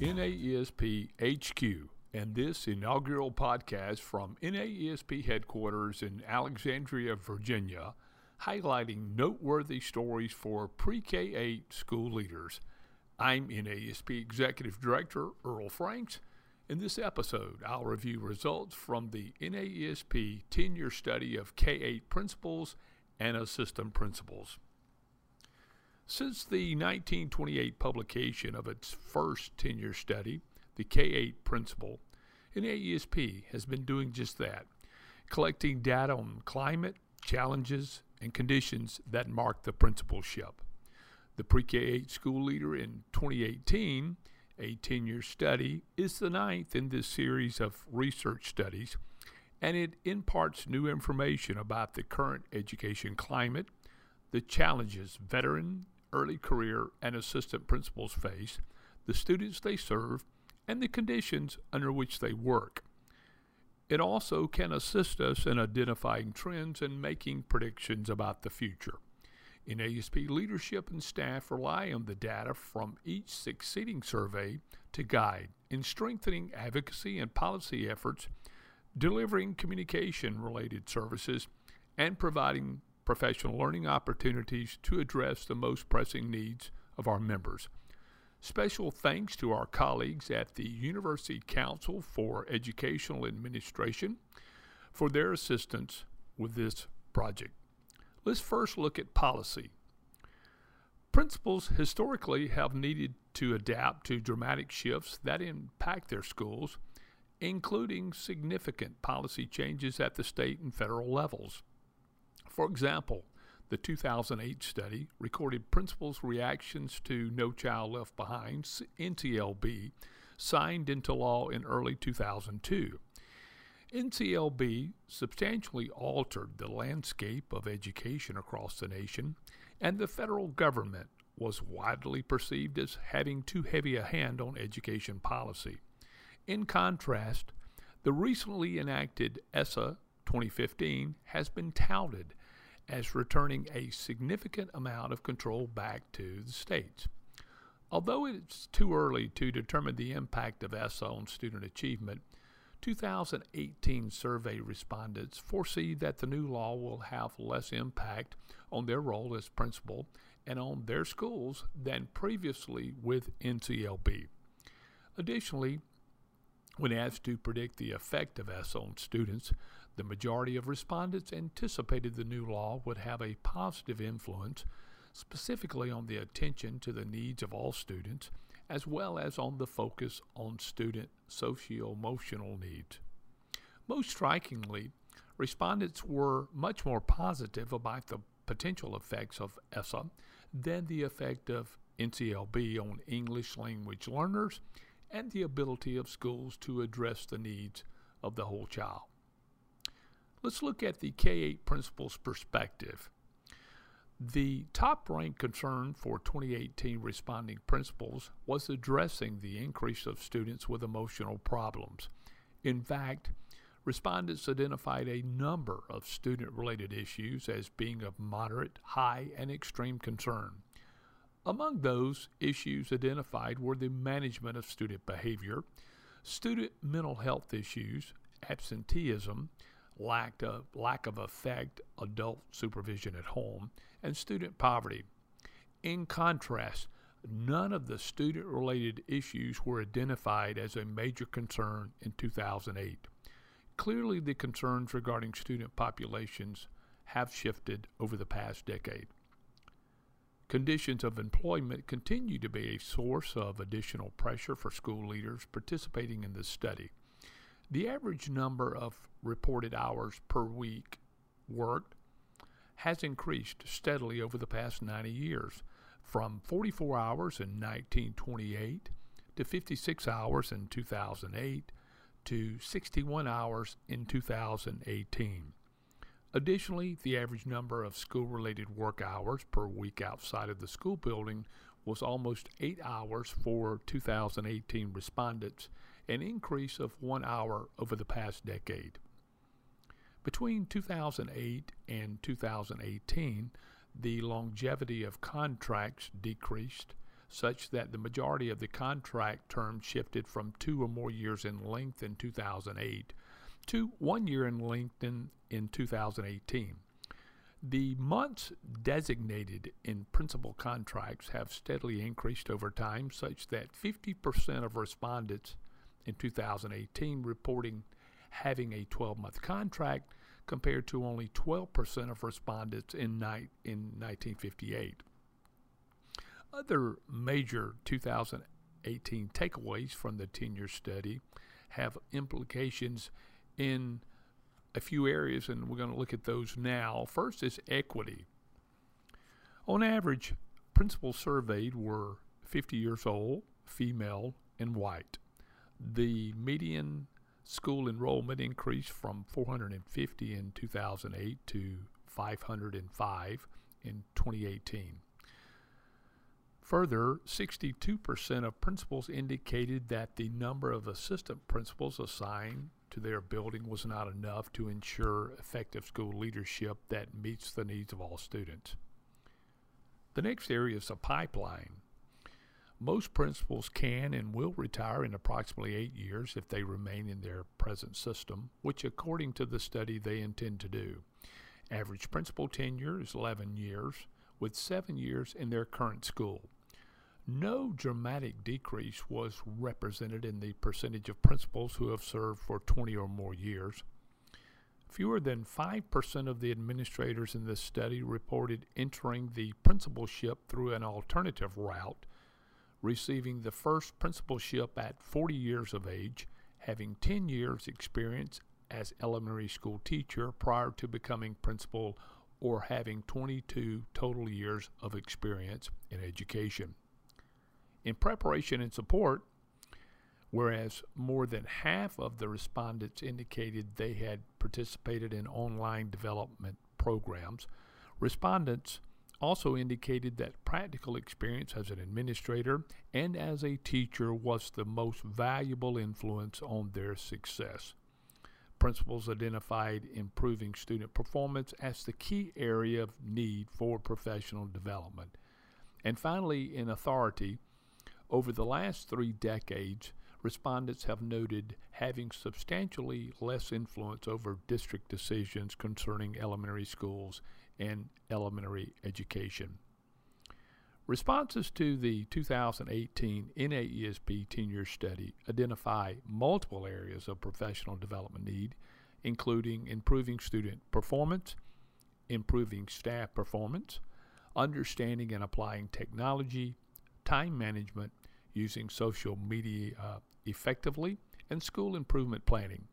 NAESP HQ and this inaugural podcast from NAESP headquarters in Alexandria, Virginia, highlighting noteworthy stories for pre K 8 school leaders. I'm NAESP Executive Director Earl Franks. In this episode, I'll review results from the NAESP 10 year study of K 8 principals and assistant principals. Since the 1928 publication of its first 10 year study, the K 8 principal, NAESP has been doing just that, collecting data on climate, challenges, and conditions that mark the principalship. The Pre K 8 school leader in 2018, a 10 year study, is the ninth in this series of research studies, and it imparts new information about the current education climate, the challenges veteran, early career, and assistant principals face, the students they serve, and the conditions under which they work. It also can assist us in identifying trends and making predictions about the future. NAESP, leadership and staff rely on the data from each succeeding survey to guide in strengthening advocacy and policy efforts, delivering communication related services, and providing professional learning opportunities to address the most pressing needs of our members. Special thanks to our colleagues at the University Council for Educational Administration for their assistance with this project. Let's first look at policy. Principals historically have needed to adapt to dramatic shifts that impact their schools, including significant policy changes at the state and federal levels. For example, the 2008 study recorded principals' reactions to No Child Left Behind, NCLB, signed into law in early 2002. NCLB substantially altered the landscape of education across the nation, and the federal government was widely perceived as having too heavy a hand on education policy. In contrast, the recently enacted ESSA 2015 has been touted as returning a significant amount of control back to the states. Although it's too early to determine the impact of ESSA on student achievement, 2018 survey respondents foresee that the new law will have less impact on their role as principal and on their schools than previously with NCLB. Additionally, when asked to predict the effect of ESSA on students, the majority of respondents anticipated the new law would have a positive influence, specifically on the attention to the needs of all students, as well as on the focus on student socio emotional needs. Most strikingly, respondents were much more positive about the potential effects of ESSA than the effect of NCLB on English language learners and the ability of schools to address the needs of the whole child. Let's look at the K 8 principal's perspective. The top ranked concern for 2018 responding principals was addressing the increase of students with emotional problems. In fact, respondents identified a number of student related issues as being of moderate, high, and extreme concern. Among those issues identified were the management of student behavior, student mental health issues, absenteeism, lack of, lack of effect adult supervision at home, and student poverty. In contrast, none of the student related issues were identified as a major concern in 2008. Clearly, the concerns regarding student populations have shifted over the past decade. Conditions of employment continue to be a source of additional pressure for school leaders participating in this study. The average number of reported hours per week worked has increased steadily over the past 90 years, from 44 hours in 1928 to 56 hours in 2008 to 61 hours in 2018. Additionally, the average number of school related work hours per week outside of the school building was almost eight hours for 2018 respondents, an increase of one hour over the past decade. Between 2008 and 2018, the longevity of contracts decreased such that the majority of the contract term shifted from two or more years in length in 2008 to one year in length in, in 2018. The months designated in principal contracts have steadily increased over time, such that 50% of respondents in 2018 reporting having a 12 month contract compared to only 12% of respondents in, ni- in 1958. Other major 2018 takeaways from the 10 year study have implications in a few areas, and we're going to look at those now. First is equity. On average, principals surveyed were 50 years old, female, and white. The median school enrollment increased from 450 in 2008 to 505 in 2018. Further, 62% of principals indicated that the number of assistant principals assigned to their building was not enough to ensure effective school leadership that meets the needs of all students. The next area is a pipeline. Most principals can and will retire in approximately eight years if they remain in their present system, which, according to the study, they intend to do. Average principal tenure is 11 years, with seven years in their current school. No dramatic decrease was represented in the percentage of principals who have served for 20 or more years. Fewer than 5% of the administrators in this study reported entering the principalship through an alternative route, receiving the first principalship at 40 years of age, having 10 years experience as elementary school teacher prior to becoming principal, or having 22 total years of experience in education in preparation and support, whereas more than half of the respondents indicated they had participated in online development programs. Respondents also indicated that practical experience as an administrator and as a teacher was the most valuable influence on their success. Principals identified improving student performance as the key area of need for professional development. And finally, in authority, over the last three decades, respondents have noted having substantially less influence over district decisions concerning elementary schools and elementary education. Responses to the 2018 NAESP 10 year study identify multiple areas of professional development need, including improving student performance, improving staff performance, understanding and applying technology, time management, using social media uh, effectively, and school improvement planning.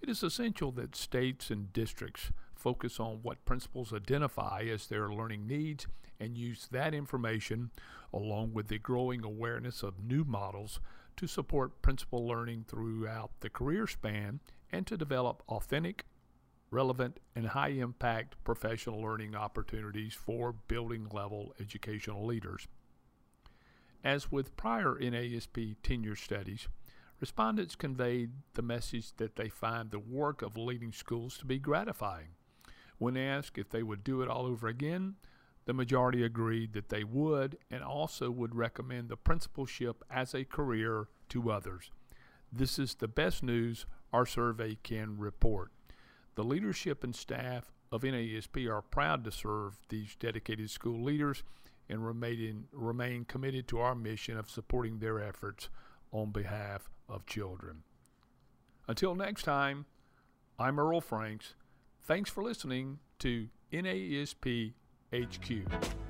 It is essential that states and districts focus on what principals identify as their learning needs and use that information, along with the growing awareness of new models, to support principal learning throughout the career span and to develop authentic, relevant, and high impact professional learning opportunities for building level educational leaders. As with prior NAESP tenure studies, respondents conveyed the message that they find the work of leading schools to be gratifying. When asked if they would do it all over again, the majority agreed that they would and also would recommend the principalship as a career to others. This is the best news our survey can report. The leadership and staff of NAESP are proud to serve these dedicated school leaders and remain, remain committed to our mission of supporting their efforts on behalf of children. Until next time, I'm Earl Franks. Thanks for listening to NAESP HQ.